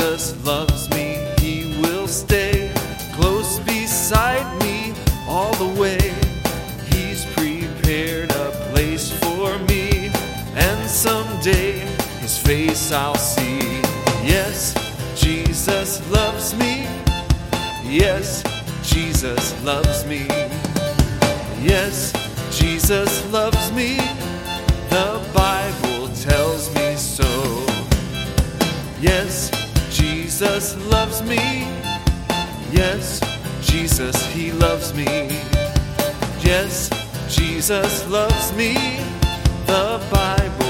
Jesus loves me. He will stay close beside me all the way. He's prepared a place for me, and someday his face I'll see. Yes, Jesus loves me. Yes, Jesus loves me. Yes, Jesus loves me. The Bible tells me so. Yes, Jesus loves me. Yes, Jesus, He loves me. Yes, Jesus loves me. The Bible